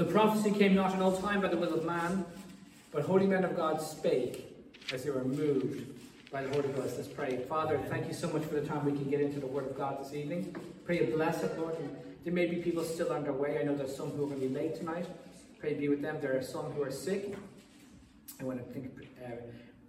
The prophecy came not in all time by the will of man, but holy men of God spake as they were moved by the Holy Ghost. Let's pray. Father, thank you so much for the time we can get into the Word of God this evening. Pray bless it, Lord. And there may be people still on their way. I know there's some who are going to be late tonight. Pray be with them. There are some who are sick. I want to think uh,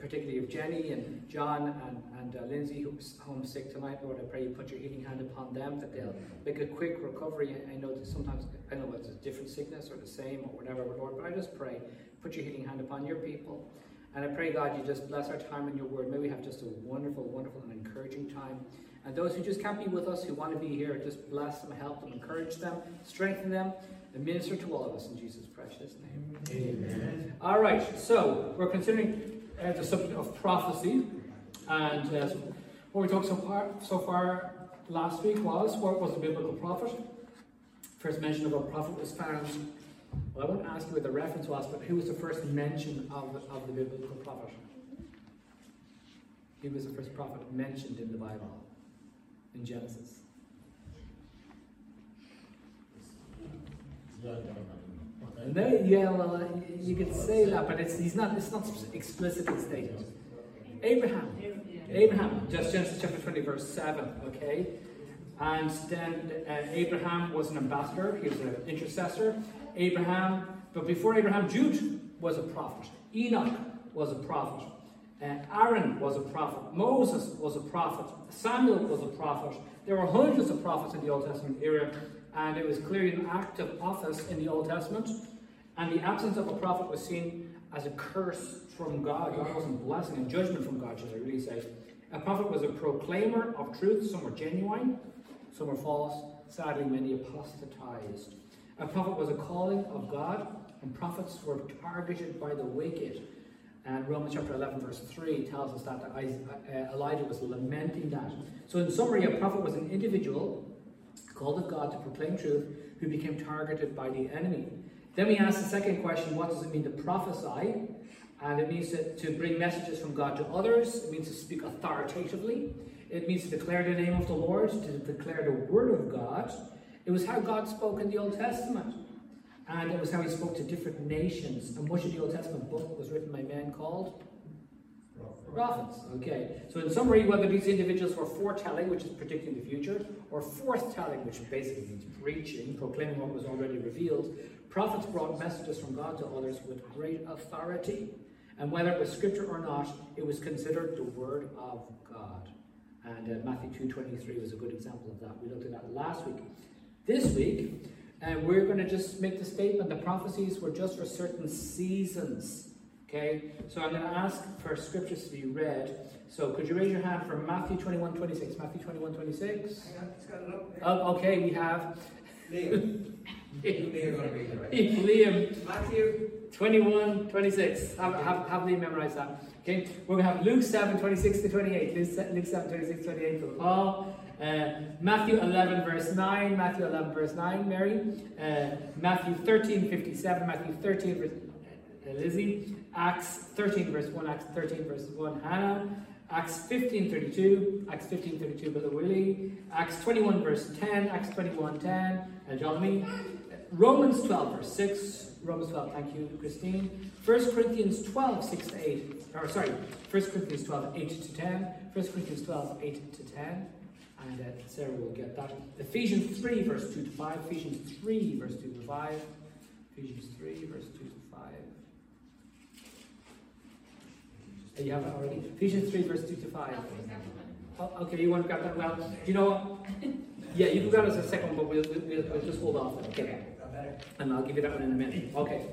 particularly of Jenny and John and, and uh, Lindsay, who's homesick tonight. Lord, I pray you put your healing hand upon them, that they'll make a quick recovery. I know that sometimes, I know it's a different sickness or the same or whatever, but Lord, but I just pray, put your healing hand upon your people. And I pray, God, you just bless our time in your word. May we have just a wonderful, wonderful, and encouraging time. And those who just can't be with us, who want to be here, just bless them, help them, encourage them, strengthen them, and minister to all of us in Jesus' precious name. Amen. All right, so we're considering uh, the subject of prophecy. And uh, what we talked so far, so far last week was what was a biblical prophet? First mention of a prophet was found well, I won't ask you what the reference was, but who was the first mention of, of the biblical prophet? He was the first prophet mentioned in the Bible? In Genesis? No, yeah, well, you could say that, but it's he's not. It's not explicitly stated. Abraham, Abraham, just Genesis chapter twenty, verse seven. Okay, and then uh, Abraham was an ambassador. He was an intercessor. Abraham, but before Abraham, Jude was a prophet. Enoch was a prophet. Uh, Aaron was a prophet. Moses was a prophet. Samuel was a prophet. There were hundreds of prophets in the Old Testament era, and it was clearly an active office in the Old Testament. And the absence of a prophet was seen as a curse from God. God wasn't blessing and judgment from God, should I really say. A prophet was a proclaimer of truth. Some were genuine, some were false. Sadly, many apostatized. A prophet was a calling of God, and prophets were targeted by the wicked. And Romans chapter 11, verse 3 tells us that uh, Elijah was lamenting that. So, in summary, a prophet was an individual called of God to proclaim truth who became targeted by the enemy. Then we ask the second question what does it mean to prophesy? And it means to, to bring messages from God to others, it means to speak authoritatively, it means to declare the name of the Lord, to declare the word of God. It was how God spoke in the Old Testament. And it was how he spoke to different nations. And much of the Old Testament book was written by men called prophets. Okay. So in summary, whether these individuals were foretelling, which is predicting the future, or forthtelling, which basically means preaching, proclaiming what was already revealed, prophets brought messages from God to others with great authority. And whether it was scripture or not, it was considered the word of God. And uh, Matthew 2.23 was a good example of that. We looked at that last week. This week, uh, we're going to just make the statement the prophecies were just for certain seasons. Okay, so I'm going to ask for scriptures to be read. So could you raise your hand for Matthew 21 26? Matthew 21 26? Oh, okay, we have. Liam. Liam. Matthew 21 26. Have, have, have Liam memorize that. Okay, we're going to have Luke 7 26 to 28. Luke 7 26 28 for Paul. Uh, Matthew 11, verse 9. Matthew 11, verse 9, Mary. Uh, Matthew 13, 57. Matthew 13, verse uh, Lizzie. Acts 13, verse 1. Acts 13, verse 1, Hannah. Acts 15.32, Acts 15, 32, Brother Willie. Acts 21, verse 10. Acts 21, 10, uh, John Romans 12, verse 6. Romans 12, thank you, Christine. 1 Corinthians 12, 6 to 8. Or sorry, 1 Corinthians 12, 8 to 10. 1 Corinthians 12, 8 to 10 and uh, Sarah will get that. Ephesians 3, verse 2 to 5. Ephesians 3, verse 2 to 5. Ephesians 3, verse 2 to 5. Oh, you have it already? Ephesians 3, verse 2 to 5. Oh, okay, you want to grab that? Well, you know what? Yeah, you can grab us a second one, but we'll, we'll, we'll just hold off. Okay. And I'll give you that one in a minute. Okay.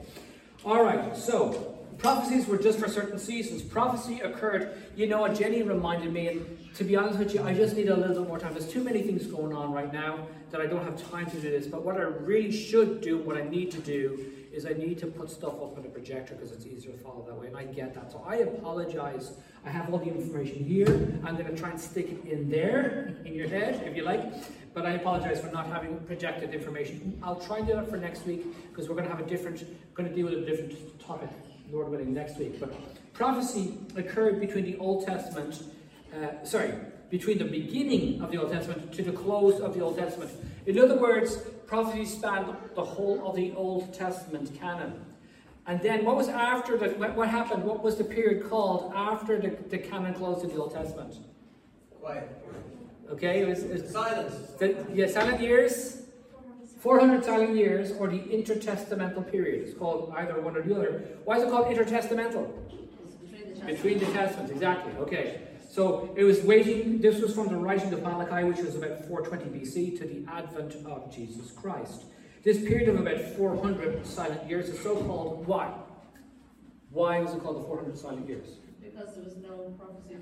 All right, so prophecies were just for certain seasons. Prophecy occurred, you know, what Jenny reminded me, and to be honest with you, I just need a little bit more time. There's too many things going on right now that I don't have time to do this. But what I really should do, what I need to do, is I need to put stuff up on a projector because it's easier to follow that way. And I get that. So I apologize. I have all the information here. I'm going to try and stick it in there, in your head, if you like. But I apologize for not having projected information. I'll try and do that for next week because we're going to have a different, going to deal with a different topic, Lord willing, next week. But prophecy occurred between the Old Testament uh, sorry, between the beginning of the Old Testament to the close of the Old Testament. In other words, prophecy spanned the whole of the Old Testament canon. And then what was after the, what, what happened? What was the period called after the, the canon closed in the Old Testament? Quiet. Okay, it was, it was Silence. the, yeah, silent years, 400 silent years, or the intertestamental period. It's called either one or the other. Why is it called intertestamental? Between the testaments, exactly. Okay. So it was waiting, this was from the writing of Malachi, which was about 420 BC, to the advent of Jesus Christ. This period of about 400 silent years is so called why? Why was it called the 400 silent years? Because there was no prophecy.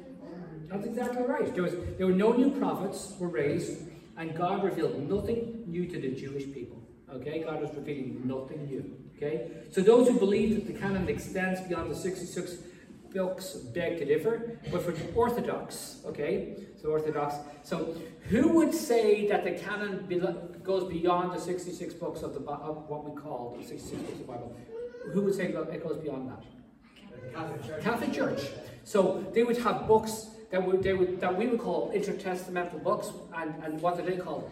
That's exactly right. There was there were no new prophets were raised, and God revealed nothing new to the Jewish people. Okay, God was revealing nothing new. Okay, so those who believe that the canon extends beyond the sixty-six books beg to differ. But for the Orthodox, okay, so Orthodox, so who would say that the canon goes beyond the sixty-six books of the of what we call the sixty-six books of the Bible? Who would say that it goes beyond that? Catholic Church. Catholic Church. So they would have books that would they would that we would call intertestamental books, and, and what do they call?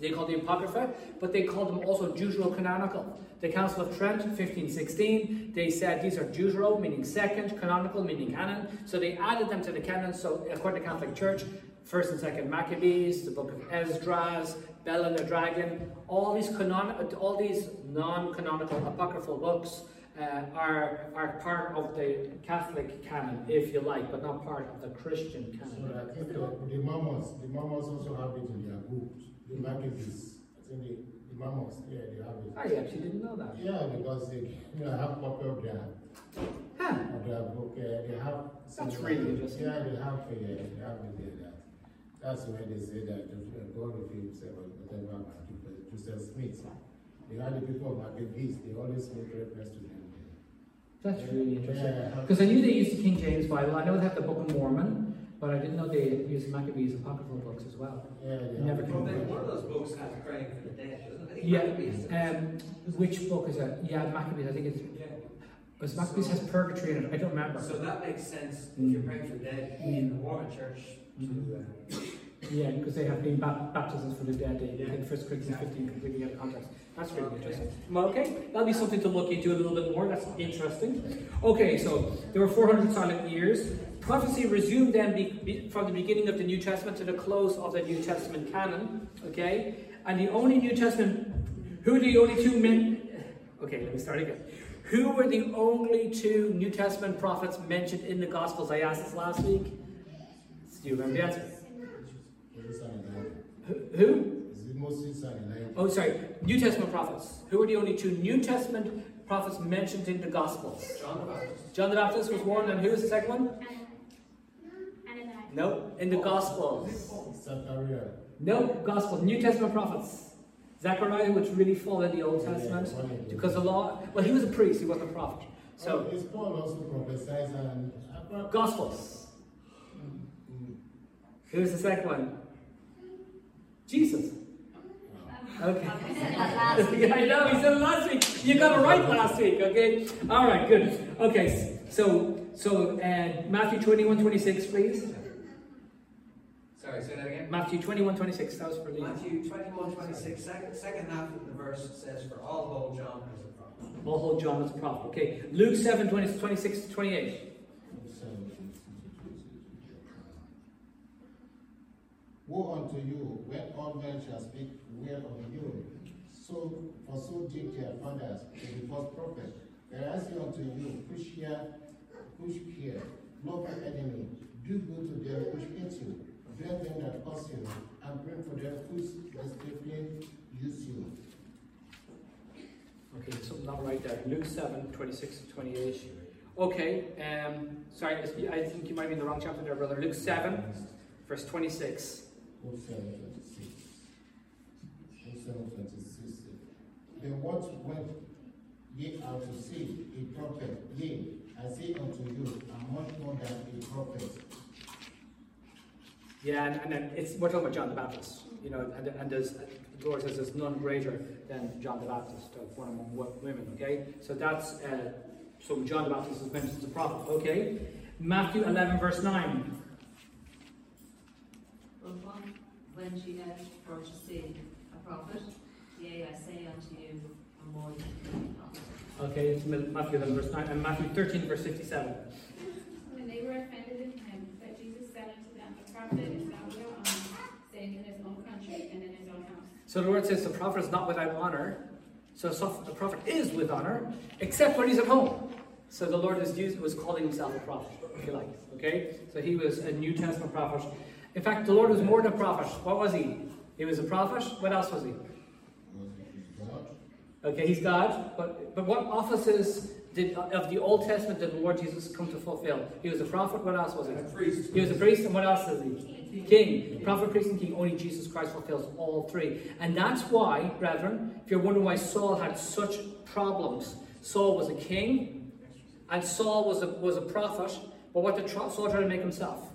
They call the Apocrypha, but they called them also Deuterocanonical. The Council of Trent, 1516, they said these are Deutero, meaning second, canonical, meaning canon. So they added them to the canon. So according to Catholic Church, first and second Maccabees, the book of Esdras, Bell and the Dragon, all these canon, all these non-canonical apocryphal books uh, are are part of the Catholic canon, if you like, but not part of the Christian canon. I think the, the Mormons, the Mormons also have it in their books. The Maccabees, I think the, the Mormons, yeah, they have it. I actually didn't know that. Yeah, because they, you know, have copy of their, Huh. of their book, uh, they have. That's really interesting. Yeah, they have, uh, they have it there, that. That's why they say that the God of himself, whatever, about Joseph Smith. They are the people of Maccabees, they always make reference to them. That's really interesting. Yeah. Because I knew they used the King James Bible. I know they have the Book of Mormon, but I didn't know they used Maccabees apocryphal books as well. Yeah, they Never have. came Well, then one of those books has a crying for the dead, doesn't it? Yeah. Um, which book is that? Yeah, Maccabees. I think it's Yeah. because Maccabees has purgatory in it. I don't remember. So that makes sense if Mm. you're praying for the dead in the Mormon church to uh, Yeah, because they have been bap- baptisms for the dead. They Yeah. in First Corinthians Exactly. 15 completely out of context. That's really Okay. interesting. Okay, that'll be something to look into a little bit more. That's interesting. Okay, so there were 400 silent years. Prophecy resumed then be, be, from the beginning of the New Testament to the close of the New Testament canon. Okay, and the only New Testament, who are the only two men? Okay, let me start again. Who were the only two New Testament prophets mentioned in the Gospels? I asked this last week. Do you remember the answer? Moses and Elijah. Who- Who? Is Moses and Elijah? Oh, sorry. New Testament prophets. Who are the only two New Testament prophets mentioned in the Gospels? John the Baptist. John the Baptist was one, and who was the second one? Ananias. No, in the Gospels. Zachariah. No, Gospel. New Testament prophets. Zechariah, which really fall in the Old Testament, because the law. Well, he was a priest. He wasn't a prophet. So So, is Paul also prophesies and Gospels. Mm, Who was the second one? Jesus. Okay. yeah, I know, he said last week. You got it right last week, okay? All right, good. Okay, so so uh, Matthew 21, 26, please. Sorry, say that again. Matthew 21, 26, that was for Lee. Matthew 21, 26, second, second half of the verse says, For all hold John as a prophet. We'll hold John as a prophet. Okay, Luke 7, 20, 26 to 28. Woe unto you when all men shall speak well of you. So for so did their fathers to the false prophet. Whereas unto you, push here, push here, love your enemy, do good to them which hate you, bless them that curse you, and pray for them which despitefully use you. Okay, something not right there. Luke 7, 26 to 28. Okay, um, sorry, I think you might be in the wrong chapter there, brother. Luke 7, verse 26. Luke seven twenty-six. Luke seven twenty-six. Then what went ye out to see a prophet? Yea, I say unto you, and much more than a prophet. Yeah, and, and then it's we're talking about John the Baptist, you know, and, and there's the Lord says there's none greater than John the Baptist, uh, one among wo- women. Okay, so that's uh, so John the Baptist is mentioned as a prophet. Okay, Matthew 11 verse 9. But one, when she had for to see, a prophet, yea I say unto you, are more than prophets. Okay, it's Matthew 11, verse 9, and Matthew 13, verse 57. When they were offended in him, but Jesus said unto them, A prophet is not without honor, save in his own country and in his own house. So the Lord says the prophet is not without honor. So the prophet is with honor, except when he's at home. So the Lord is used, was calling himself a prophet, if you like. Okay? So he was a New Testament prophet. In fact, the Lord was more than a prophet. What was he? He was a prophet. What else was he? Okay, he's God. But but what offices did of the Old Testament did the Lord Jesus come to fulfill? He was a prophet. What else was he? A priest. He was a priest, and what else is he? King. Prophet, priest, and king. Only Jesus Christ fulfills all three. And that's why, brethren, if you're wondering why Saul had such problems, Saul was a king, and Saul was a, was a prophet, but what did Saul try to make himself?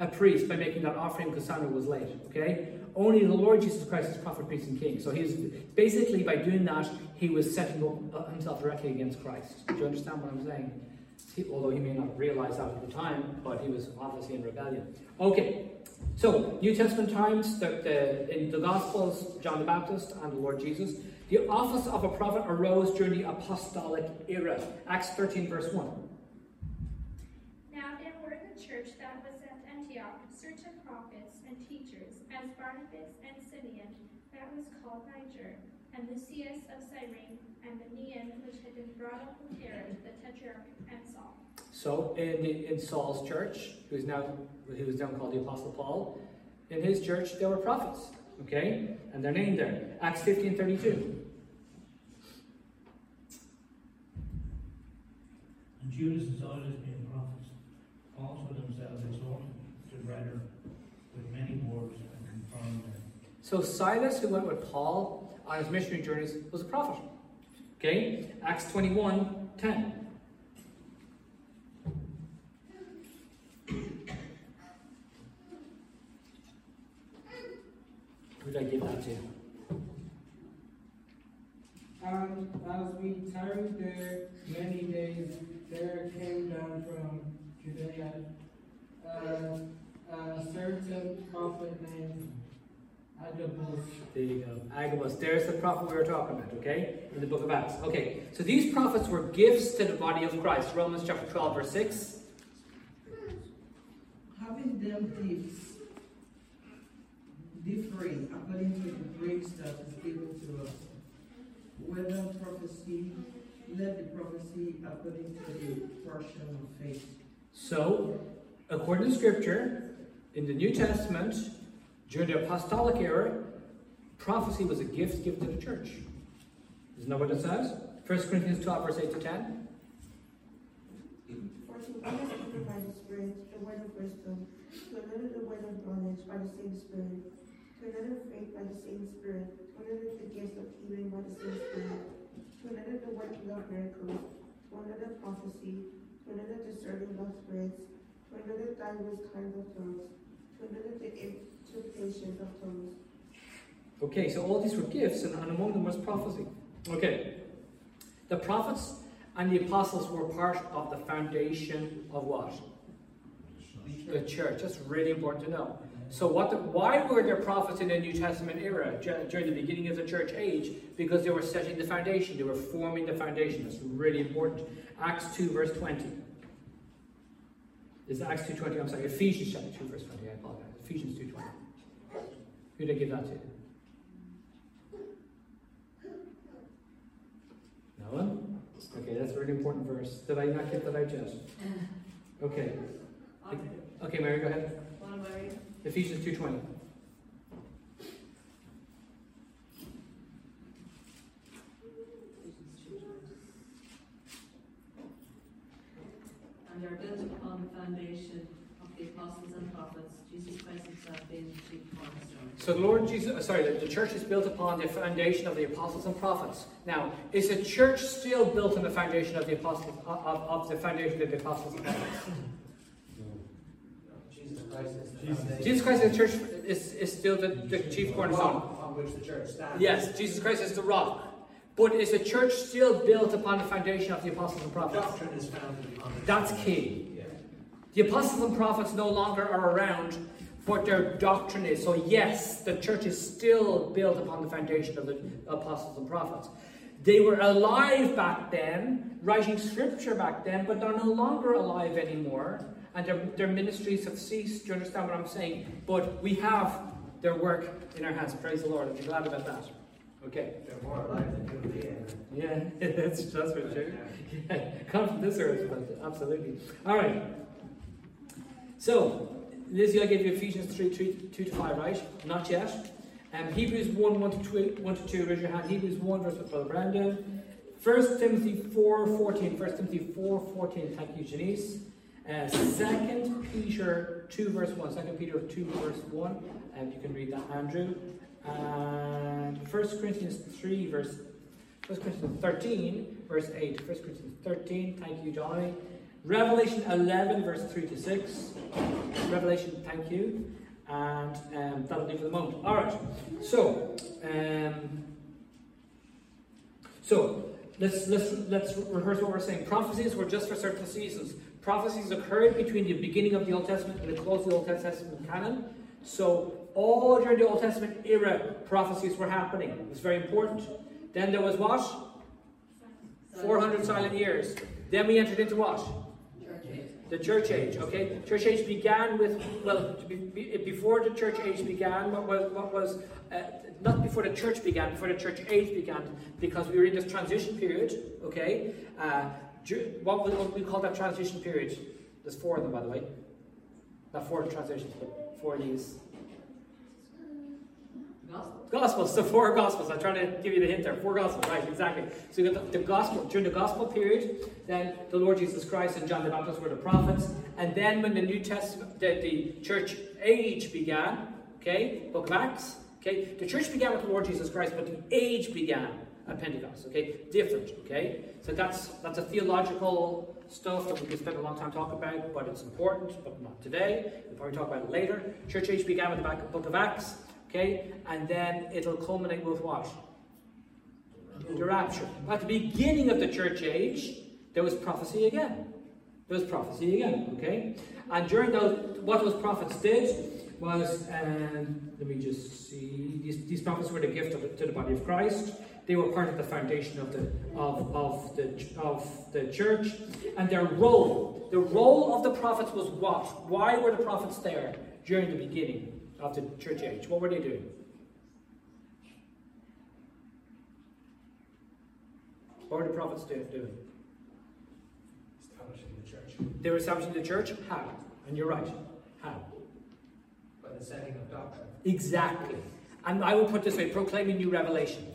A priest by making that offering because Samuel was late. Okay? Only the Lord Jesus Christ is prophet, priest, and king. So he's basically by doing that, he was setting up uh, himself directly against Christ. Do you understand what I'm saying? He, although he may not realize that at the time, but he was obviously in rebellion. Okay, so New Testament times, the, the, in the Gospels, John the Baptist and the Lord Jesus, the office of a prophet arose during the apostolic era. Acts 13, verse 1. Now there were in the church that was at Antioch certain prophets and teachers, as Barnabas and Simeon, that was called Niger, and Lucius of Cyrene, and Manaen, which had been brought up with Herod the Tetrarch, and Saul. So in, the, in Saul's church, who's now who was now called the Apostle Paul, in his church there were prophets, okay, and they're named there. Acts 15, 32. And Judas and Silas being prophets, also themselves exhorted to brethren with many words and confirmed them. So Silas, who went with Paul on his missionary journeys, was a prophet. Okay? Acts 21, 10. Who did I give that to? And as we tarried there many days, there came down from Judea uh, a certain prophet named. There you go. Agabus. There's the prophet we were talking about, okay? In the book of Acts. Okay, so these prophets were gifts to the body of Christ. Romans chapter 12, verse 6. having them gifts differing according to the grace that is given to us. Whether prophecy, let the prophecy according to the portion of faith. So, according to Scripture, in the New Testament, during the apostolic era, prophecy was a gift given to the church. Isn't that what it says? 1 Corinthians 12, verse 8 to 10. For to one is given by the Spirit the word of wisdom, to another the word of faith by the same Spirit, to another the gifts of healing by the same Spirit, to another the working of miracles, to another prophecy, to another discerning of spirits, to another diverse kinds of tongues, to another the. Okay, so all these were gifts, and, and among them was prophecy. Okay. The prophets and the apostles were part of the foundation of what? The church. That's really important to know. So, what? The, why were there prophets in the New Testament era during the beginning of the church age? Because they were setting the foundation. They were forming the foundation. That's really important. Acts two verse twenty. Is Acts two twenty? I'm sorry, Ephesians chapter two verse twenty. I apologize. Ephesians two twenty. Who did I give that to? No one? Okay, that's a really important verse. Did I not get that out yet? Okay. Okay, Mary, go ahead. what am I reading? Ephesians 2.20. And are built upon the foundation of the apostles and prophets, Jesus Christ himself being the chief cornerstone. So the Lord Jesus, uh, sorry, the, the church is built upon the foundation of the apostles and prophets. Now, is the church still built on the foundation of the apostles of, of, of the foundation of the apostles and prophets? Jesus Christ is the Jesus. foundation. Jesus Christ the church is, is still the, the chief cornerstone. On which the church stands. Yes, Jesus Christ is the rock. But is the church still built upon the foundation of the apostles and prophets? Doctrine is founded upon That's key. Yeah. The apostles and prophets no longer are around, what their doctrine is. So, yes, the church is still built upon the foundation of the apostles and prophets. They were alive back then, writing scripture back then, but they're no longer alive anymore. And their, their ministries have ceased. Do you understand what I'm saying? But we have their work in our hands. Praise the Lord. I'm glad about that. Okay. They're more alive than human beings. Yeah, that's, that's for sure. Yeah, come from this earth, absolutely. All right. So, Lizzie, I gave you Ephesians 3, 3 2 to 5, right? Not yet. Um, Hebrews 1, 1 to, 2, 1 to 2, raise your hand. Hebrews 1, verse with Brother Brandon. 1 Timothy 4, 14. 1 Timothy 4, 14. Thank you, Janice. Uh, 2 Peter 2, verse 1. 2 Peter 2, verse 1. And um, you can read that, Andrew. And 1 Corinthians 3, verse 1 Corinthians 13, verse 8. 1 Corinthians 13, thank you, Johnny. Revelation 11, verse 3 to 6. Revelation, thank you. And um, that'll be for the moment. All right. So, um, so let's let's let's rehearse what we're saying. Prophecies were just for certain seasons. Prophecies occurred between the beginning of the Old Testament and the close of the Old Testament canon. So all during the Old Testament era, prophecies were happening. It was very important. Then there was what? 400 silent years. Then we entered into what? The church age, okay? Church age began with, well, before the church age began, what was, what was uh, not before the church began, before the church age began, because we were in this transition period, okay? Uh, what, we, what we call that transition period? There's four of them, by the way. Not four transitions, but four of these. Gospel. Gospels, so four Gospels. I'm trying to give you the hint there. Four Gospels, right, exactly. So you got the, the Gospel, during the Gospel period, then the Lord Jesus Christ and John the Baptist were the prophets. And then when the New Testament, the, the church age began, okay, book of Acts, okay, the church began with the Lord Jesus Christ, but the age began at Pentecost, okay, different, okay. So that's that's a theological stuff that we could spend a long time talking about, but it's important, but not today. We'll probably talk about it later. Church age began with the book of Acts. Okay? And then it'll culminate with what? The rapture. At the beginning of the church age, there was prophecy again. There was prophecy again. Okay? And during those, what those prophets did was, um, let me just see, these, these prophets were the gift of, to the body of Christ. They were part of the foundation of the of, of the of the church, and their role, the role of the prophets was what? Why were the prophets there during the beginning? Of the church age. What were they doing? What were the prophets doing? Establishing the church. They were establishing the church? How? And you're right. How? By the setting of doctrine. Exactly. And I would put this way proclaiming new revelation.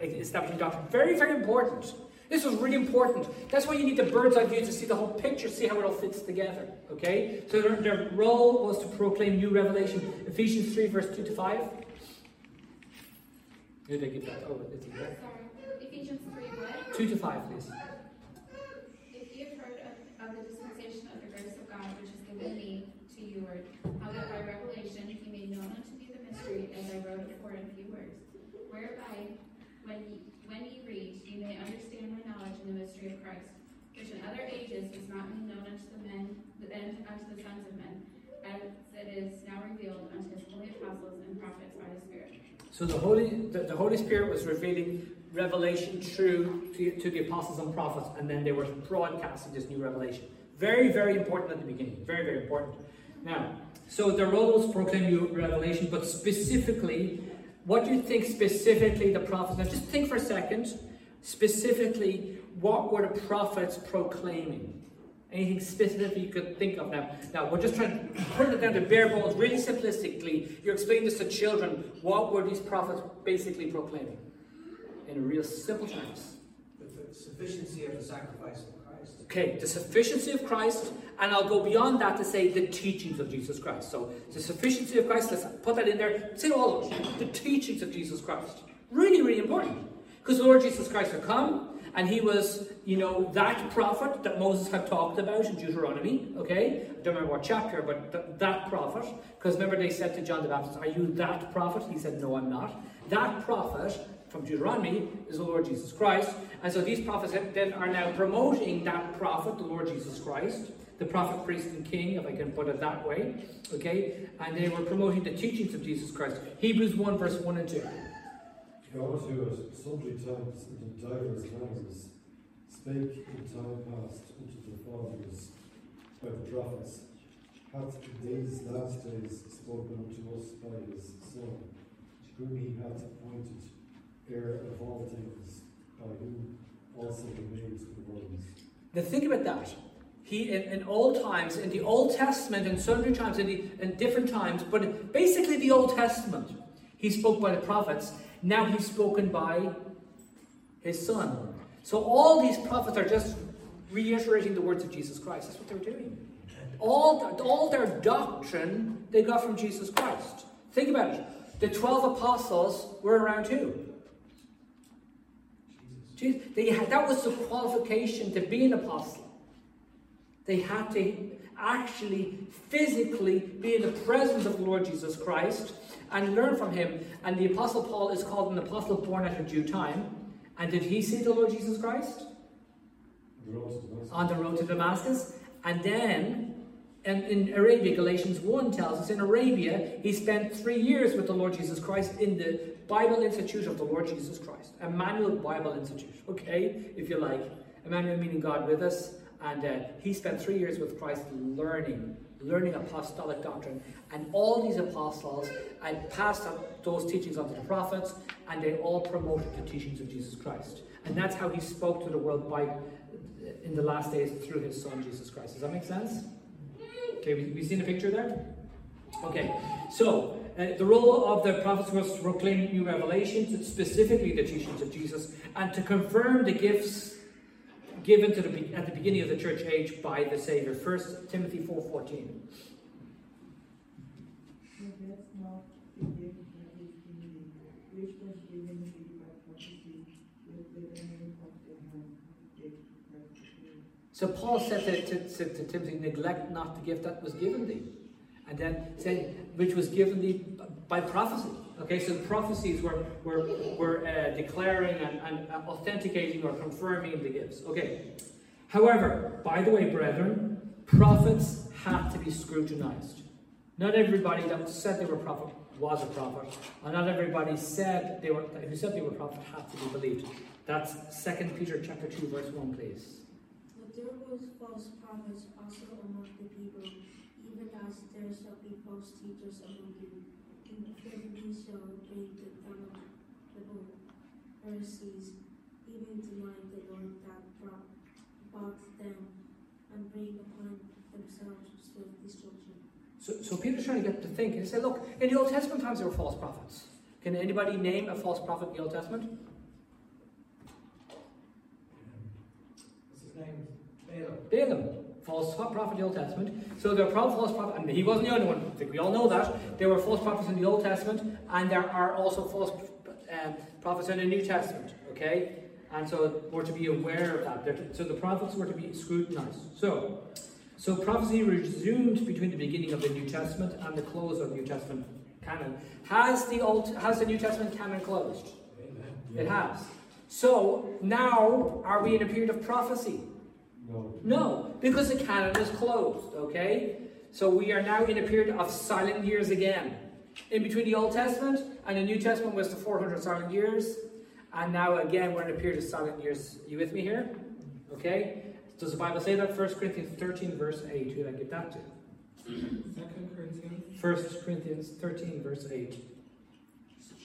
Establishing doctrine. Very, very important. This was really important. That's why you need the bird's eye view to see the whole picture, see how it all fits together. Okay? So their, their role was to proclaim new revelation. Ephesians 3, verse 2 to 5. Who did I give that? Oh, it's there. Sorry. Ephesians 3, what? 2 to 5, please. If you have heard of, of the dispensation of the grace of God, which is given me to you, or how that by revelation he made known unto me the mystery, as I wrote it for in few words, whereby when ye read, ye may understand my knowledge in the mystery of Christ, which in other ages was not made known unto the men, unto the sons of men, as it is now revealed unto his holy apostles and prophets by the Spirit. So the Holy, the, the Holy Spirit was revealing revelation through to, to the apostles and prophets, and then they were broadcasting this new revelation. Very, very important at the beginning. Very, very important. Now, so the role was proclaim new revelation, but specifically what do you think specifically the prophets? Now, just think for a second. Specifically, what were the prophets proclaiming? Anything specific you could think of now? Now, we're just trying to put it down to bare bones, really simplistically. You're explaining this to children. What were these prophets basically proclaiming? In a real simple terms. The sufficiency of the sacrifice of Christ. Okay, the sufficiency of Christ, and I'll go beyond that to say the teachings of Jesus Christ. So, the sufficiency of Christ, let's put that in there. Say all of those. The teachings of Jesus Christ. Really, really important. Because the Lord Jesus Christ had come, and he was, you know, that prophet that Moses had talked about in Deuteronomy. Okay? I don't remember what chapter, but th- that prophet. Because remember, they said to John the Baptist, Are you that prophet? He said, No, I'm not. That prophet from Deuteronomy is the Lord Jesus Christ. And so these prophets then are now promoting that prophet, the Lord Jesus Christ, the prophet, priest, and king, if I can put it that way. Okay? And they were promoting the teachings of Jesus Christ. Hebrews 1, verse 1 and 2. God who at sundry times and in divers manners spake in time past unto the fathers by the prophets, hath in these last days spoken unto us by his Son, whom he hath appointed heir of all things, by whom also he made the worlds. Now think about that. He in, in old times, in the Old Testament, in sundry times, in, the, in different times, but basically the Old Testament, he spoke by the prophets. Now he's spoken by his son. So all these prophets are just reiterating the words of Jesus Christ. That's what they're doing. All, all their doctrine they got from Jesus Christ. Think about it. The 12 apostles were around who? Jesus. They had, that was the qualification to be an apostle. They had to actually physically be in the presence of the Lord Jesus Christ and learn from him. And the Apostle Paul is called an apostle born at a due time. And did he see the Lord Jesus Christ? On the road to Damascus. And then in Arabia, Galatians 1 tells us in Arabia, he spent three years with the Lord Jesus Christ in the Bible Institute of the Lord Jesus Christ. Emmanuel Bible Institute, okay, if you like. Emmanuel meaning God with us. And uh, he spent three years with Christ learning, learning apostolic doctrine. And all these apostles had passed those teachings on to the prophets, and they all promoted the teachings of Jesus Christ. And that's how he spoke to the world by in the last days through his son Jesus Christ. Does that make sense? Okay, we, we seen a picture there? Okay, so uh, the role of the prophets was to proclaim new revelations, specifically the teachings of Jesus, and to confirm the gifts given to the, at the beginning of the church age by the Savior. First Timothy 4.14. So Paul said to, to, to, to, Timothy, neglect not the gift that was given thee. And then said, which was given thee by prophecy. Okay, so the prophecies were, were, were uh, declaring and, and authenticating or confirming the gifts. Okay. However, by the way, brethren, prophets had to be scrutinized. Not everybody that said they were prophet was a prophet, and not everybody said they were who said they were prophet had to be believed. That's 2 Peter chapter 2, verse 1, please. But there was false prophets also among the people, even as there shall be false teachers among you Thirdly shall bring the damnable Pharisees, even denying the Lord that brought them, and bring upon themselves swift destruction. So, so Peter's trying to get to think. He said, look, in the Old Testament times there were false prophets. Can anybody name a false prophet in the Old Testament? Um, what's his name? Balaam. Balaam false prophet in the Old Testament. So there are false prophets, and he wasn't the only one. I think we all know that. There were false prophets in the Old Testament, and there are also false um, prophets in the New Testament. Okay, and so we're to be aware of that. So the prophets were to be scrutinized. So, so prophecy resumed between the beginning of the New Testament and the close of the New Testament canon. Has the Old, has the New Testament canon closed? Amen. It has. So now, are we in a period of prophecy? No. No, because the canon is closed, okay? So we are now in a period of silent years again. In between the Old Testament and the New Testament was the 400 silent years. And now again, we're in a period of silent years. Are you with me here? Okay? Does the Bible say that? 1 Corinthians 13, verse 8. Who did I get that to? 2 Corinthians. 1 Corinthians 13, verse 8.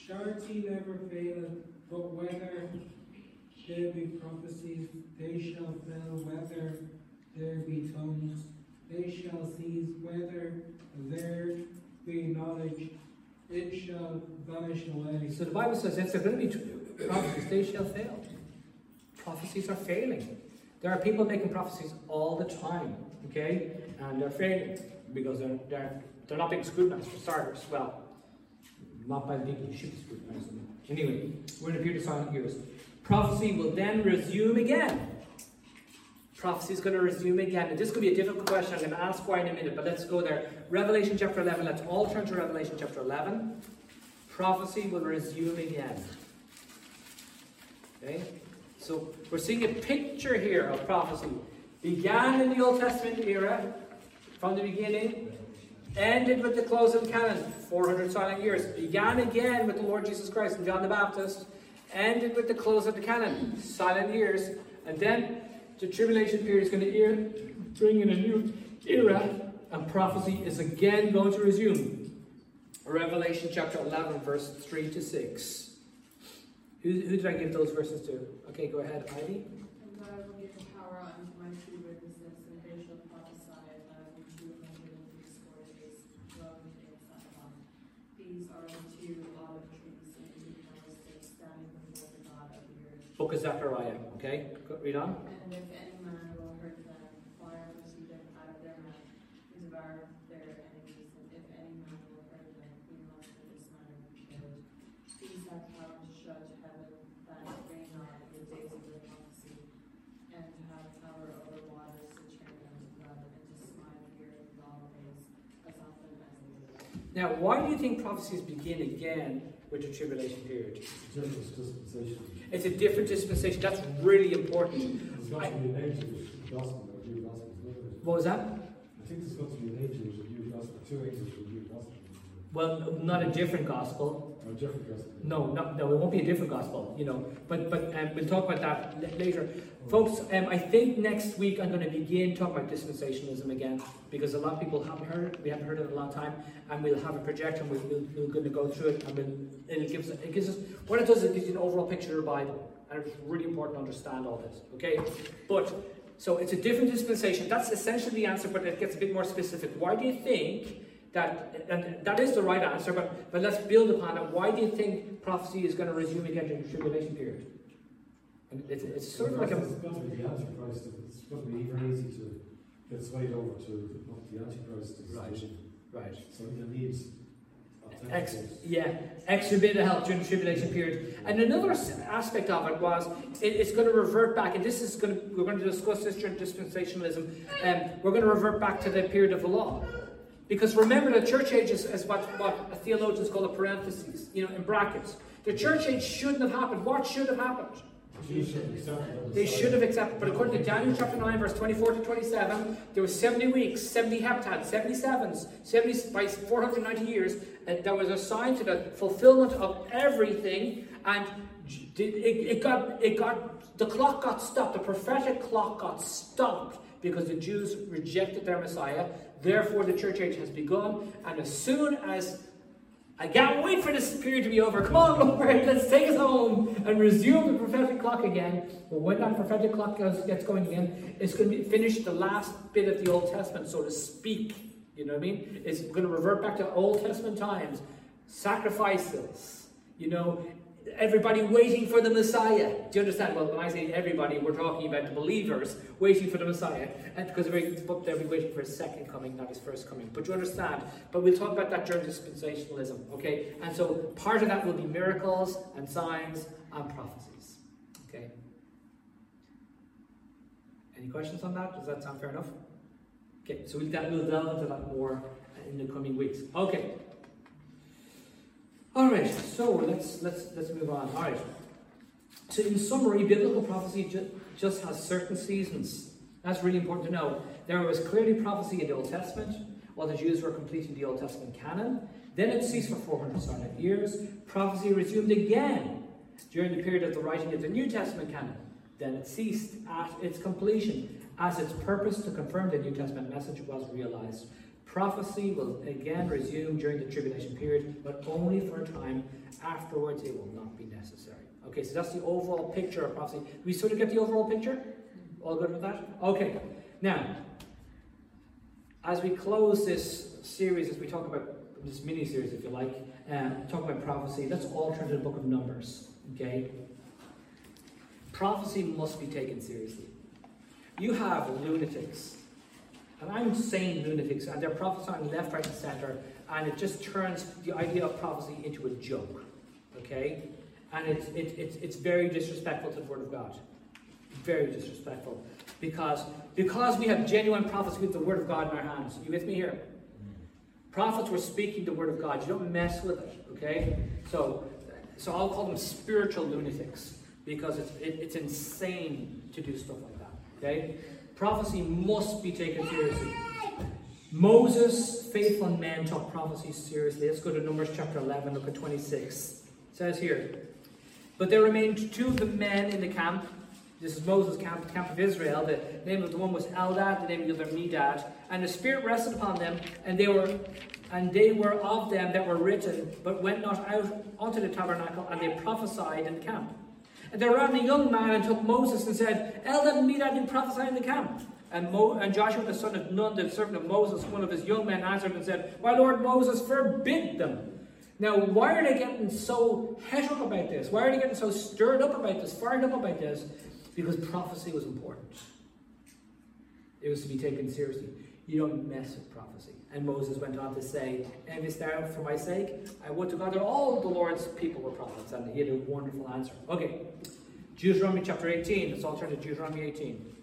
Charity never faileth, but whether there be prophecies, they shall fail whether there be tongues, they shall cease whether there be knowledge, it shall vanish away. So the Bible says if there are going to be prophecies, they shall fail. Prophecies are failing. There are people making prophecies all the time, okay? And they're failing because they're, they're, they're not being scrutinized for starters. Well, not by the people who should be scrutinized. Anyway, we're in a period of silent years. Prophecy will then resume again. Prophecy is going to resume again. And this could be a difficult question. I'm going to ask why in a minute, but let's go there. Revelation chapter 11. Let's all turn to Revelation chapter 11. Prophecy will resume again. Okay? So we're seeing a picture here of prophecy began in the Old Testament era, from the beginning, ended with the close of the canon, 400 silent years, began again with the Lord Jesus Christ and John the Baptist, ended with the close of the canon, silent years, and then the tribulation period is going to bring in a new era, and prophecy is again going to resume. Revelation chapter 11, verse 3 to 6. Who, who did I give those verses to? Okay, go ahead, Ivy. And God Book of Zechariah. Okay, read on. And if any man will hurt them, fire proceedeth out of their mouth to devour their enemies, and if any man will hurt them, he must in this manner be killed. These have power to shut heaven that rain not in the days of their prophecy, and have power over waters to turn them to blood, and to smite the earth with all days, as often as they will. Now, why do you think prophecies begin again with the tribulation period? Different dispensation. It's a different dispensation. That's really important. There's got to be an age of the gospel, or new gospel. What was that? I think there's got to be an age of the new gospel, two ages of the new gospel. Well, not a different gospel. A different gospel. No, no, no, it won't be a different gospel, you know. But but um, we'll talk about that l- later, folks. Um, I think next week I'm going to begin talking about dispensationalism again because a lot of people haven't heard it. We haven't heard it in a long time, and we'll have a projector. We'll, we'll, we're going to go through it, and we'll, it gives it gives us what it does. is It gives you an overall picture of the Bible, and it's really important to understand all this. Okay, but so it's a different dispensation. That's essentially the answer, but it gets a bit more specific. Why do you think? That, and that is the right answer, but, but let's build upon it. Why do you think prophecy is going to resume again during the tribulation period? And it's, it's sort of like a. It's got to be the Antichrist. It's got to be very easy to get swayed over to what the Antichrist is Right. Right. So you needs... Ex, yeah, extra bit of help during the tribulation period. And another aspect of it was it, it's going to revert back, and this is going to, we're going to discuss this during dispensationalism, and um, we're going to revert back to the period of the law. Because remember, the church age is, is what, what theologians call a parenthesis, you know, in brackets. The church age shouldn't have happened. What should have happened? They should have accepted, but according to Daniel chapter 9, verse 24 to 27, there was 70 weeks, 70 heptads, 77s, 70 by 490 years, and that was assigned to the fulfillment of everything, and it, it got, it got, the clock got stopped, the prophetic clock got stopped because the Jews rejected their Messiah. Therefore, the church age has begun, and as soon as I can't wait for this period to be over. Come on, Lord, let's take us home and resume the prophetic clock again. But when that prophetic clock gets going again, it's going to finish the last bit of the Old Testament, so to speak. You know what I mean? It's going to revert back to Old Testament times. Sacrifices, you know, everybody waiting for the Messiah. Do you understand? Well, when I say everybody, we're talking about the believers waiting for the Messiah. And because they're they'll be waiting for his second coming, not his first coming. But you understand? But we'll talk about that during dispensationalism, okay? And so part of that will be miracles and signs and prophecies. Okay? Any questions on that? Does that sound fair enough? Okay, so we'll delve into that more in the coming weeks. Okay. All right, so let's let's let's move on. All right. So in summary, biblical prophecy ju- just has certain seasons. That's really important to know. There was clearly prophecy in the Old Testament while the Jews were completing the Old Testament canon. Then it ceased for 400 silent years. Prophecy resumed again during the period of the writing of the New Testament canon. Then it ceased at its completion as its purpose to confirm the New Testament message was realized. Prophecy will again resume during the tribulation period, but only for a time. Afterwards, it will not be necessary. Okay, so that's the overall picture of prophecy. we sort of get the overall picture? All good with that? Okay. Now, as we close this series, as we talk about this mini series, if you like, um, talk about prophecy, let's all turn to the book of Numbers. Okay? Prophecy must be taken seriously. You have lunatics, and I'm saying lunatics, and they're prophesying left, right, and center, and it just turns the idea of prophecy into a joke. Okay? And it's, it, it's, it's very disrespectful to the Word of God. Very disrespectful. Because, because we have genuine prophets with the Word of God in our hands. You with me here? Prophets were speaking the Word of God. You don't mess with it. Okay? So, so I'll call them spiritual lunatics because it's, it, it's insane to do stuff like that. Okay? Prophecy must be taken seriously. Moses, faithful men, took prophecy seriously. Let's go to Numbers chapter 11, look at 26. It says here, But there remained two of the men in the camp. This is Moses' camp, the camp of Israel. The name of the one was Eldad, the name of the other Medad. And the Spirit rested upon them, and they were and they were of them that were written, but went not out unto the tabernacle, and they prophesied in the camp. And there ran a young man and took Moses and said, Eldad and Medad do prophesy in the camp. And, Mo- and Joshua the son of Nun, the servant of Moses, one of his young men, answered and said, My Lord Moses, forbid them. Now, why are they getting so het up about this? Why are they getting so stirred up about this, fired up about this? Because prophecy was important. It was to be taken seriously. You don't mess with prophecy. And Moses went on to say, And this thou for my sake? I would to God that all the Lord's people were prophets. And he had a wonderful answer. Okay. Deuteronomy chapter 18. Let's all turn to Deuteronomy 18.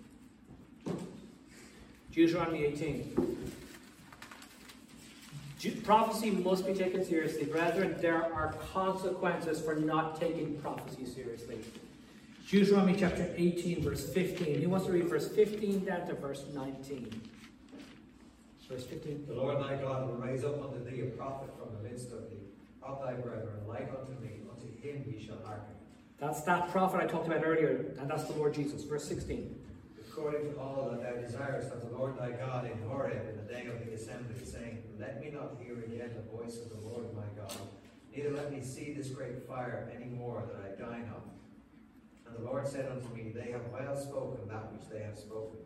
Deuteronomy 18. Ju- Prophecy must be taken seriously. Brethren, there are consequences for not taking prophecy seriously. Deuteronomy chapter 18, verse 15. He wants to read verse 15 down to verse 19? Verse 15. The Lord thy God will raise up unto thee a prophet from the midst of thee, of thy brethren, like unto me, unto him ye shall hearken. That's that prophet I talked about earlier, and that's the Lord Jesus. Verse 16. According to all that thou desirest of the Lord thy God in Horeb in the day of the assembly, saying, Let me not hear again the voice of the Lord my God, neither let me see this great fire any more that I die not. And the Lord said unto me, They have well spoken that which they have spoken.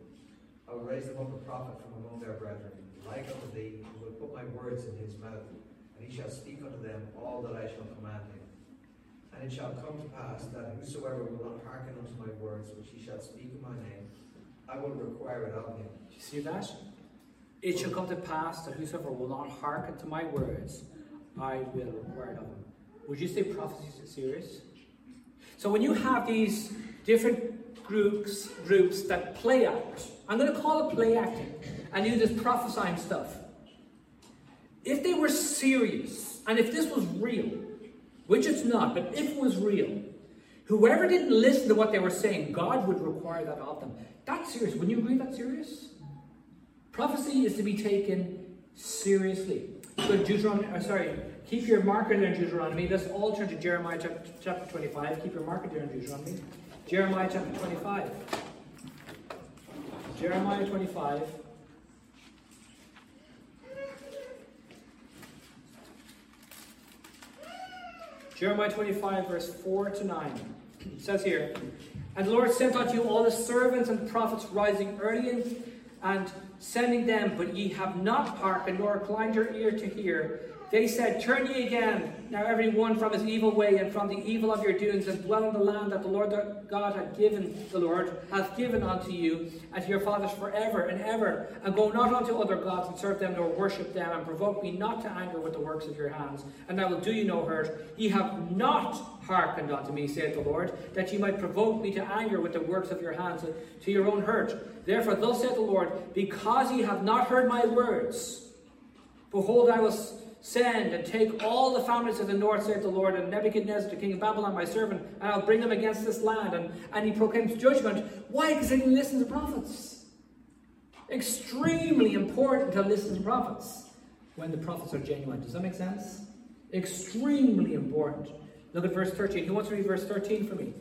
I will raise them up a prophet from among their brethren, like unto thee, who will put my words in his mouth, and he shall speak unto them all that I shall command him. And it shall come to pass that whosoever will not hearken unto my words which he shall speak in my name, I will require it of him. Do you see that? It shall come to pass that whosoever will not hearken to my words, I will require it of him. Would you say prophecy is serious? So when you have these different groups groups that play act, I'm going to call it play acting, and do this prophesying stuff. If they were serious, and if this was real, which it's not, but if it was real, whoever didn't listen to what they were saying, God would require that of them. That's serious. Wouldn't you agree that's serious? Prophecy is to be taken seriously. So Deuteronomy, uh, sorry, keep your marker there in Deuteronomy. Let's all turn to Jeremiah chapter, chapter 25. Keep your marker there in Deuteronomy. Jeremiah chapter 25. Jeremiah 25. Jeremiah 25, verse 4 to 9. It says here, And the Lord sent unto you all the servants and prophets rising early and, sending them, but ye have not hearkened nor inclined your ear to hear. They said, Turn ye again, now every one from his evil way and from the evil of your doings, and dwell in the land that the Lord God hath given, the Lord hath given unto you and to your fathers forever and ever. And go not unto other gods and serve them, nor worship them, and provoke me not to anger with the works of your hands, and I will do you no hurt. Ye have not hearkened unto me, saith the Lord, that ye might provoke me to anger with the works of your hands to your own hurt. Therefore, thus saith the Lord, because ye have not heard my words, behold, I will send and take all the families of the north, saith the Lord, and Nebuchadnezzar, the king of Babylon, my servant, and I'll bring them against this land. And, and he proclaims judgment. Why? Because they didn't listen to prophets. Extremely important to listen to prophets when the prophets are genuine. Does that make sense? Extremely important. Look at verse 13. Who wants to read verse 13 for me?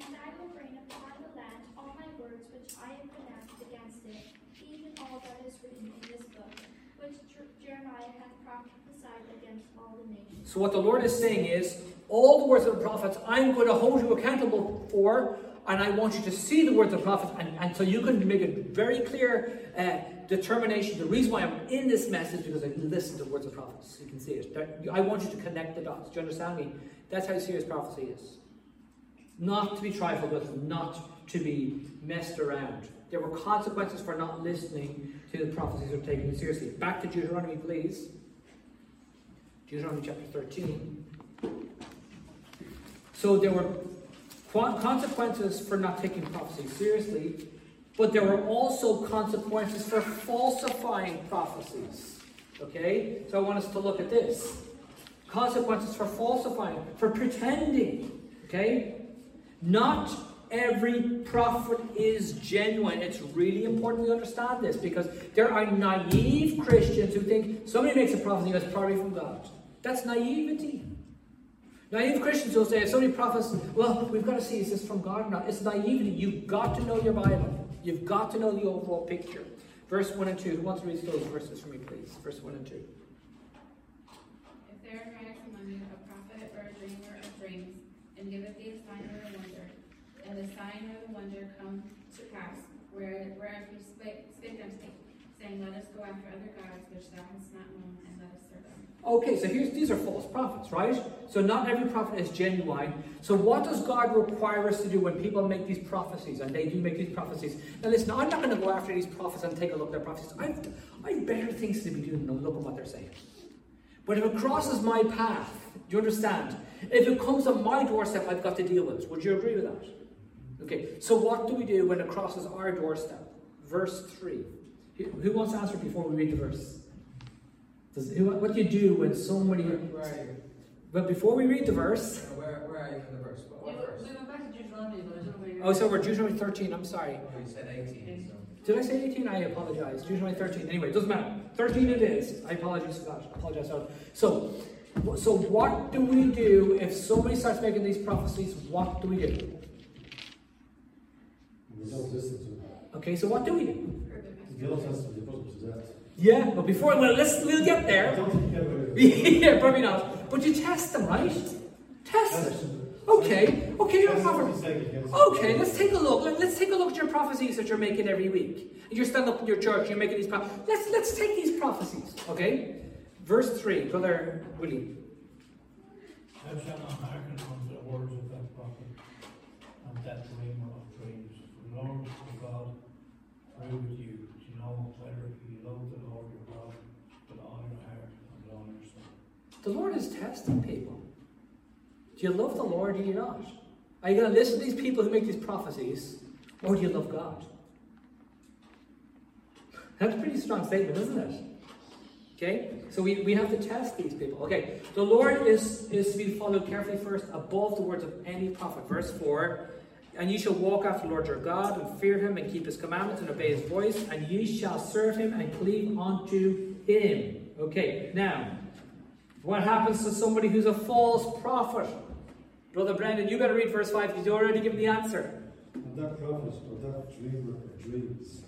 And I will bring upon the land all my words which I have pronounced against it, even all that is written in this book, which Jer- Jeremiah hath prophesied against all the nations. So, what the Lord is saying is, all the words of the prophets I'm going to hold you accountable for, and I want you to see the words of the prophets, and, and so you can make a very clear uh, determination. The reason why I'm in this message because I listen to the words of prophets. You can see it. I want you to connect the dots. Do you understand me? That's how serious prophecy is. Not to be trifled with, not to be messed around. There were consequences for not listening to the prophecies or taking them seriously. Back to Deuteronomy, please. Deuteronomy chapter 13. So there were consequences for not taking prophecy seriously, but there were also consequences for falsifying prophecies. Okay? So I want us to look at this. Consequences for falsifying, for pretending. Okay? Not every prophet is genuine. It's really important to understand this because there are naive Christians who think somebody makes a prophecy that's probably from God. That's naivety. Naive Christians will say, if somebody prophesies, well, we've got to see is this from God or not. It's naivety. You've got to know your Bible. You've got to know the overall picture. Verse 1 and 2. Who wants to read those verses for me, please? Verse 1 and 2. If there arises among you a prophet or a dreamer of dreams, and giveth thee a sign and the sign or the wonder come to pass, where, whereas we spake, thee, saying, Let us go after other gods which thou hast not known, and let us serve them. Okay, so here's these are false prophets, right? So not every prophet is genuine. So what does God require us to do when people make these prophecies, and they do make these prophecies? Now listen, I'm not going to go after these prophets and take a look at their prophecies. I've, I've better things to be doing than look at what they're saying. But if it crosses my path, do you understand? If it comes on my doorstep, I've got to deal with it. Would you agree with that? Okay, so what do we do when it crosses our doorstep? Verse 3. Who, who wants to answer before we read the verse? Does, who, what do you do when somebody. Where are you? But before we read the verse. Where, where are you in the verse? What, what verse? We went back to Deuteronomy, but I don't know where you're. Oh, so we're Deuteronomy 13, I'm sorry. Oh, you said 18. So. Did I say 18? I apologize. Deuteronomy 13. Anyway, it doesn't matter. 13 it is. I apologize for that. I apologize for that. So, so what do we do if somebody starts making these prophecies? What do we do? We don't listen to them. Okay, so what do we do? In the Old Testament, you put them to death. Yeah, but before, well, let's, we'll get there. don't think you get away with it. yeah, probably not. But you test them, right? Test them. Okay, okay, you're a prophet. what he's saying against Okay, let's take a look. Let- Let's take a look at your prophecies that you're making every week. And you're standing up in your church, you're making these prophecies. Let's let's take these prophecies. Okay? Verse 3, Brother Willie. Thou shalt not hearken unto the words of that prophet, and that dreamer God through with you love the Lord your God with all your heart and all your soul. The Lord is testing people. Do you love the Lord or do you not? Are you going to listen to these people who make these prophecies, or do you love God? That's a pretty strong statement, isn't it? Okay? So we, we have to test these people. Okay, the Lord is, is to be followed carefully first above the words of any prophet. Verse 4 And ye shall walk after the Lord your God, and fear him, and keep his commandments, and obey his voice, and ye shall serve him and cleave unto him. Okay, now, what happens to somebody who's a false prophet? Brother Brendan, you better read verse 5 because you already given the answer. And that prophet or that dreamer of dreams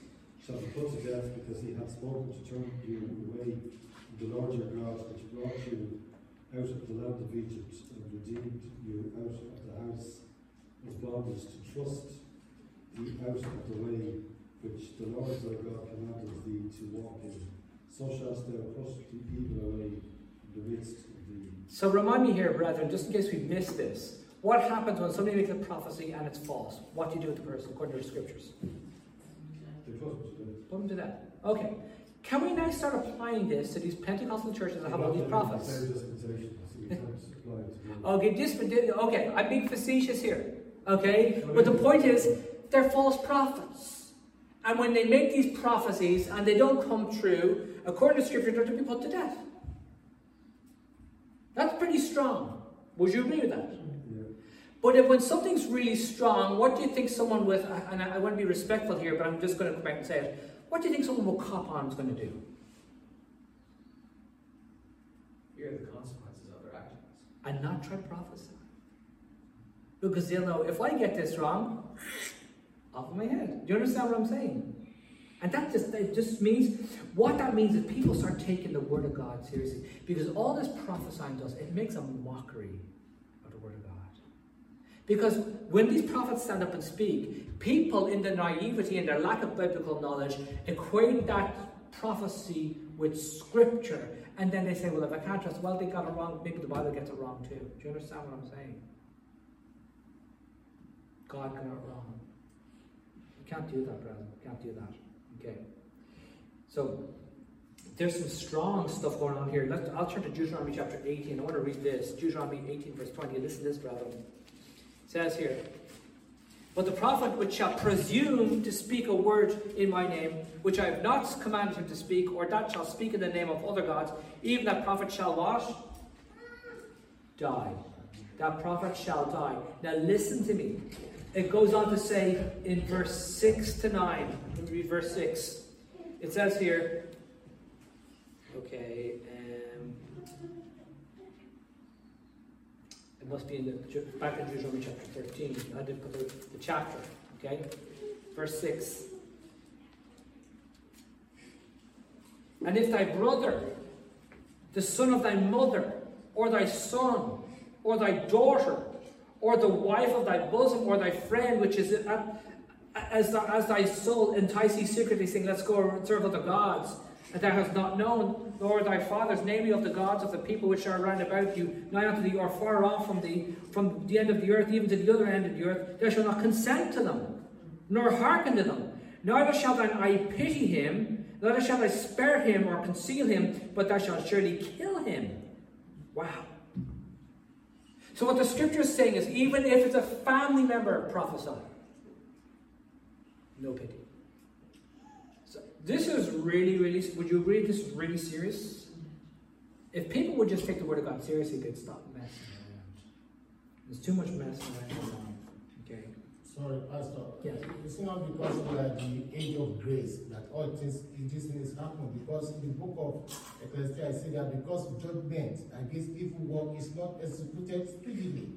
shall be put to death because he hath spoken to turn you away from the Lord your God, which brought you out of the land of Egypt and redeemed you out of the house of bondage to trust thee out of the way which the Lord thy God commanded thee to walk in. So shalt thou put the evil away from the midst of thee. So remind me here, brethren, just in case we've missed this. What happens when somebody makes a prophecy and it's false? What do you do with the person according to the scriptures? Put them to death. Put them to death. Okay. Can we now start applying this to these Pentecostal churches that have all these prophets? Same dispensation, so you can't apply it to them. Okay, this, okay, I'm being facetious here. Okay? But the point is, they're false prophets. And when they make these prophecies and they don't come true, according to scripture, they're to be put to death. That's pretty strong. Would you agree with that? Yeah. But if when something's really strong, what do you think someone with, and I, I want to be respectful here, but I'm just going to go back and say it, what do you think someone with cop on is going to do? Here are the consequences of their actions. And not try to prophesy. Because they'll know, if I get this wrong, off of my head. Do you understand what I'm saying? And that just, that just means, what that means is people start taking the Word of God seriously. Because all this prophesying does, it makes a mockery of the Word of God. Because when these prophets stand up and speak, people in their naivety and their lack of biblical knowledge equate that prophecy with Scripture. And then they say, well, if I can't trust, well, they got it wrong, maybe the Bible gets it wrong too. Do you understand what I'm saying? God it wrong. You can't do that, brother. You can't do that. Okay. So there's some strong stuff going on here. Let's, I'll turn to Deuteronomy chapter 18. I want to read this. Deuteronomy 18, verse 20. Listen to this, brother. It says here, But the prophet which shall presume to speak a word in my name, which I have not commanded him to speak, or that shall speak in the name of other gods, even that prophet shall what? Die. That prophet shall die. Now listen to me. It goes on to say in verse 6 to 9, let me read verse 6. It says here, okay, um, it must be in the, back in Deuteronomy chapter 13. I did put the, the chapter, okay? Verse 6. And if thy brother, the son of thy mother, or thy son, or thy daughter, or the wife of thy bosom, or thy friend, which is at, as, the, as thy soul entice thee secretly, saying, Let's go and serve other gods, and thou hast not known, nor thy fathers, namely of the gods of the people which are round about you, nigh unto thee, or far off from thee, from the end of the earth, even to the other end of the earth, thou shalt not consent to them, nor hearken to them. Neither shall thine eye pity him, neither shall I spare him or conceal him, but thou shalt surely kill him. Wow. So what the scripture is saying is, even if it's a family member prophesy, no pity. So this is really, really. Would you agree? This is really serious. If people would just take the word of God seriously, they'd stop messing around. There's too much messing around. Sorry, Pastor. Yes. It's not because we are the age of grace that all things, these things happen. Because in the book of Ecclesiastes, I say that because judgment against evil work is not executed speedily,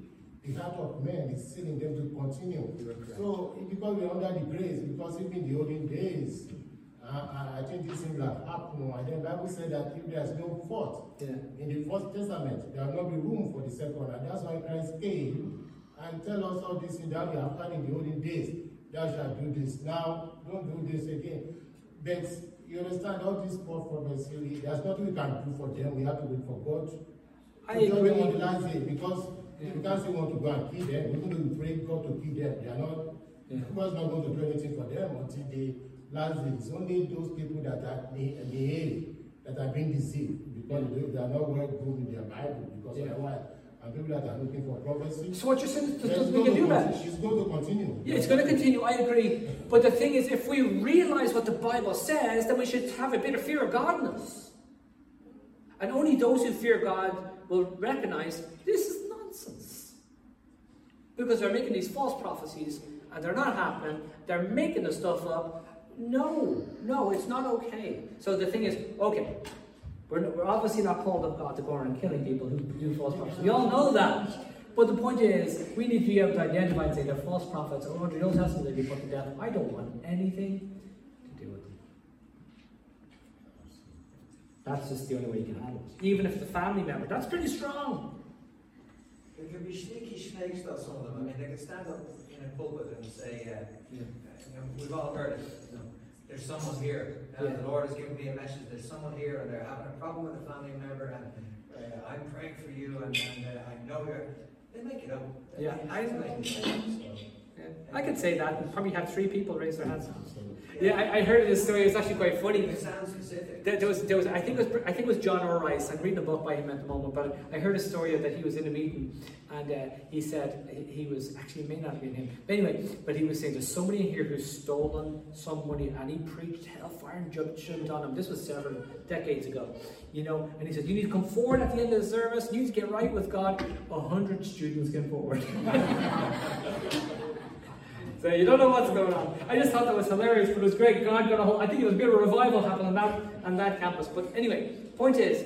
the heart of man is sealing them to continue. So, because we're under the grace, because even in the olden days, uh, I think this thing will happen. And then the Bible said that if there's no fault Yeah. in the First Testament, there will not be room for the second. And that's why Christ came and tell us all this thing that we have done in the olden days. Thou shalt do this. Now, don't do this again. But you understand all these false prophets, there's nothing we can do for them. We have to wait for God. I judge them agree. on the last day because Yeah. we can't say we want to go and kill them. Even though we pray God to kill them, they are not, Yeah. God's not going to do anything for them until the last day. It's only those people that are the that are being deceived because they, they are not well groomed in their Bible. Because Yeah. otherwise, and people that are looking for prophecy, So what you're saying is there's nothing we going can to do about continue- going to continue. Yeah, it's going to continue. I agree. But the thing is, if we realize what the Bible says, then we should have a bit of fear of God in us. And only those who fear God will recognize this is nonsense. Because they're making these false prophecies and they're not happening. They're making the stuff up. No, no, it's not okay. So the thing is, okay, we're, we're obviously not called of God to go around killing people who do false prophecies. We all know that. But the point is, we need to be able to identify and say they're false prophets, or under the Old Testament they'd be put to death. I don't want anything to do with them. That's just the only way you can handle it. Even if it's a family member, that's pretty strong. There can be sneaky snakes, though, some of them. I mean, they can stand up in a pulpit and say, uh, you know, we've all heard it, there's someone here, and Yeah. the Lord has given me a message, there's someone here, and they're having a problem with a family member, and uh, I'm praying for you, and, and uh, I know you're, they make it up. They Yeah. have to make it up, so. Yeah, I could say that and probably have three people raise their hands. Yeah, I, I heard this story. It was actually quite funny. It sounds specific. There, there was, there was, I think it was, I think was John R. Rice. I'm reading a book by him at the moment, but I heard a story that he was in a meeting and uh, he said he, he was actually it may not have been him. But anyway, but he was saying there's somebody in here who's stolen some money and he preached hellfire and judgment on him. This was several decades ago, you know. And he said you need to come forward at the end of the service. You need to get right with God. A hundred students came forward. So you don't know what's going on. I just thought that was hilarious, but it was great. God got a whole, I think it was a bit of a revival happening on that, on that campus. But anyway, point is,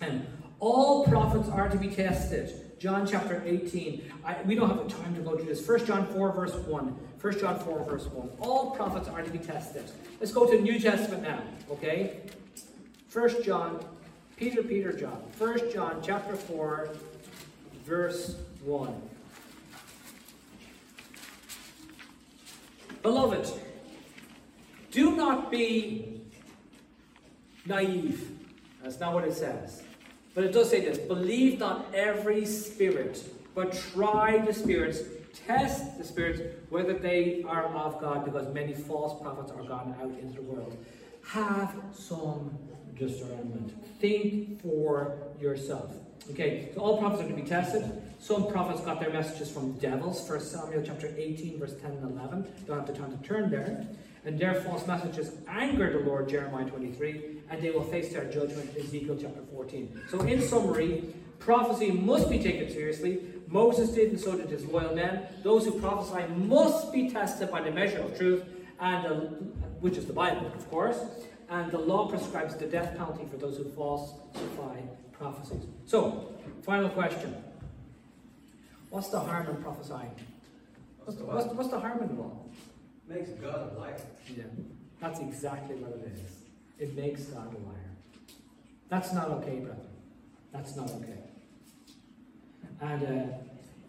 um, all prophets are to be tested. John chapter 18. I, we don't have the time to go through this. 1 John 4, verse 1. 1 John 4, verse 1. All prophets are to be tested. Let's go to the New Testament now, okay? 1 John, Peter, Peter, John. 1 John chapter 4, verse 1. Beloved, do not be naive. That's not what it says. But it does say this believe not every spirit, but try the spirits, test the spirits, whether they are of God, because many false prophets are gone out into the world. Have some discernment. Think for yourself. Okay, so all prophets are to be tested. Some prophets got their messages from devils. First Samuel chapter 18, verse 10 and 11. Don't have the time to turn there. And their false messages angered the Lord, Jeremiah 23, and they will face their judgment, Ezekiel chapter 14. So, in summary, prophecy must be taken seriously, Moses did, and so did his loyal men. Those who prophesy must be tested by the measure of truth, and uh, which is the Bible, of course. And the law prescribes the death penalty for those who falsify prophecies. So, final question: What's the harm in prophesying? What's the, what's, what's the harm in the law? Makes God a liar. Yeah, that's exactly what it is. It makes God a liar. That's not okay, brother. That's not okay. And uh,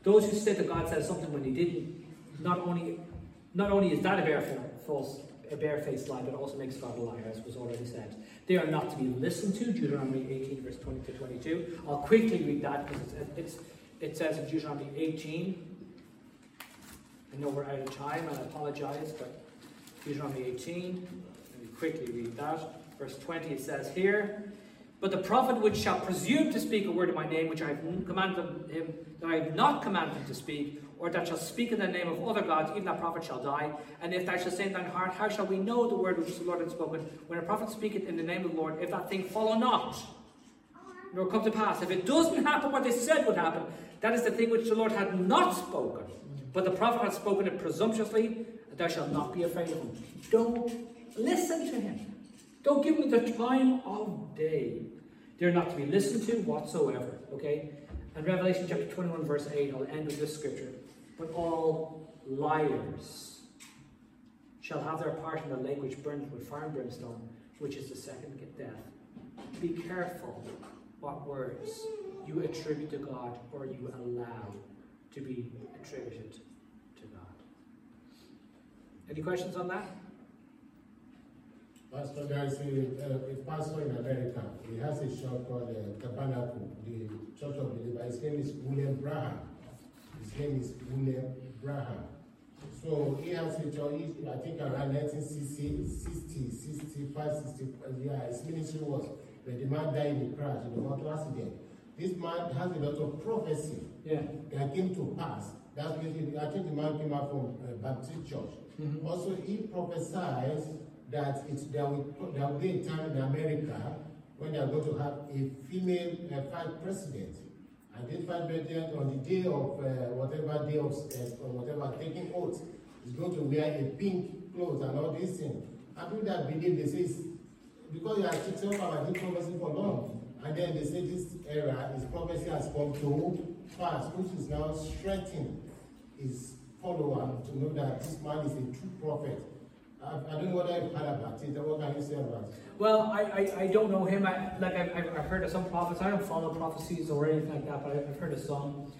those who say that God said something when He didn't, not only, not only is that a bare false, a barefaced lie, but also makes God a liar, as was already said. They are not to be listened to. Deuteronomy 18, verse 20 to 22. I'll quickly read that because it's, it's, it says in Deuteronomy 18. I know we're out of time, and I apologize, but Deuteronomy 18. Let me quickly read that. Verse 20 it says here, But the prophet which shall presume to speak a word in my name, which I have commanded him, that I have not commanded him to speak, or that shall speak in the name of other gods, even that prophet shall die. And if thou shalt say in thine heart, How shall we know the word which the Lord hath spoken? When a prophet speaketh in the name of the Lord, if that thing follow not, nor come to pass. If it doesn't happen what they said would happen, that is the thing which the Lord had not spoken. But the prophet had spoken it presumptuously, and thou shalt not be afraid of him. Don't listen to him. Don't give him the time of day. They're not to be listened to whatsoever. Okay? And Revelation chapter 21, verse 8, I'll end with this scripture. But all liars shall have their part in the lake which burns with fire and brimstone, which is the second death. Be careful what words you attribute to God or you allow to be attributed to God. Any questions on that? Pastor, there is a, pastor in America. He has a shop called uh, Tabernacle, the Church of Believer. His name is William Branham. His name is William Branham. So he has a church, I think around 1960, 60, 65, 60, yeah, his ministry was, but the man died in a crash, in a motor accident. This man has a lot of prophecy Yeah. that came to pass. That's basically, I think the man came out from uh, Baptist Church. Mhm. Also, he prophesies that it's, there, will, there will be a time in America when they are going to have a female uh, vice president. And this president, on the day of uh, whatever day of uh, whatever taking oath, is going to wear a pink clothes and all these things. And people that believe, they say, because you sitting up and doing prophecy for long. And then they say this era, his prophecy has come to pass, which is now strengthening his follower to know that this man is a true prophet. I, I don't know whether you've heard about it. What can you say about it? Well, I, I, I don't know him. I, like I've, I've I've heard of some prophets. I don't follow prophecies or anything like that, but I- I've heard of some.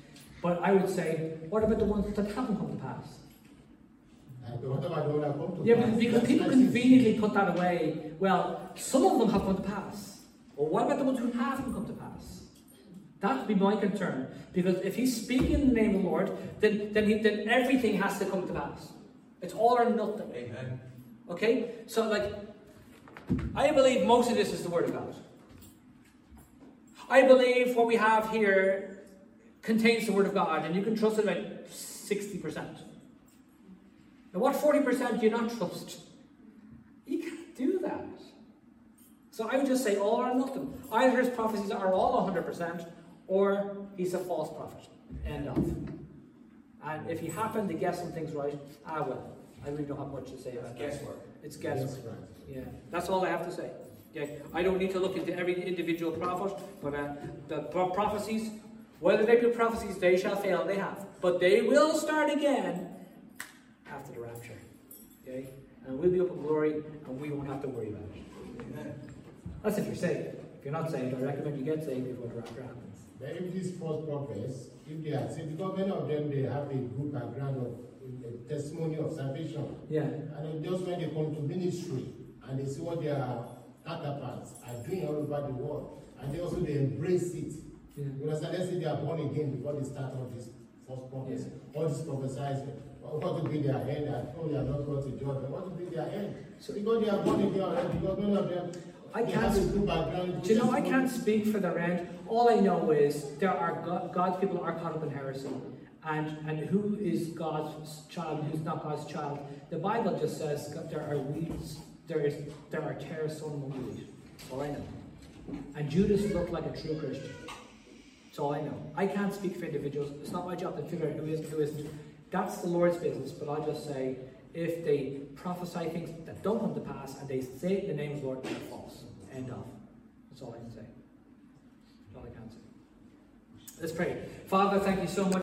But I would say, what about the ones that haven't come to pass? What about the one that come to Yeah, pass? because, because That's people what I see. conveniently put that away. Well, some of them have come to pass. Well, what about the ones who haven't come to pass? That would be my concern. Because if he's speaking in the name of the Lord, then, then, he, then everything has to come to pass. It's all or nothing. Amen. Okay? So, like, I believe most of this is the Word of God. I believe what we have here contains the Word of God, and you can trust it about 60%. Now, what 40% do you not trust? You can't do that. So I would just say all or nothing. Either his prophecies are all 100%, or he's a false prophet. End of. And if you happen to guess some things right, ah well. I really don't have much to say about that. Guesswork. It's guesswork. Yeah, that's all I have to say. Yeah, I don't need to look into every individual prophet, but uh, the pro- prophecies, whether they be prophecies, they shall fail. They have, but they will start again after the rapture. Okay, and we'll be up in glory, and we won't have to worry about it. Amen. That's if you're saved. If you're not saved, I recommend you get saved before the rapture happens. But if these false prophets, if they are saved, because many of them, they have a good background of uh, testimony of salvation. Yeah. And then just when they come to ministry and they see what their counterparts are doing all over the world, and they also they embrace it. Yeah. You understand? Let's say they are born again before they start all this false prophets, all this prophesizing. What will be their end? That, oh, you are not going to judge. What will be their end? So because they are born again already, because many of them I can't have a sp- good background. Do you know, I can't speak for the end. All I know is there are God, God's people are caught up in heresy. And, and who is God's child who's not God's child? The Bible just says there are weeds, there is there are tares on the wheat. All I know. And Judas looked like a true Christian. That's all I know. I can't speak for individuals. It's not my job to figure out who is and who isn't. That's the Lord's business. But I'll just say, if they prophesy things that don't come to pass and they say in the name of the Lord, they're false. End of. That's all I can say. That's all I can say. Let's pray. Father, thank you so much.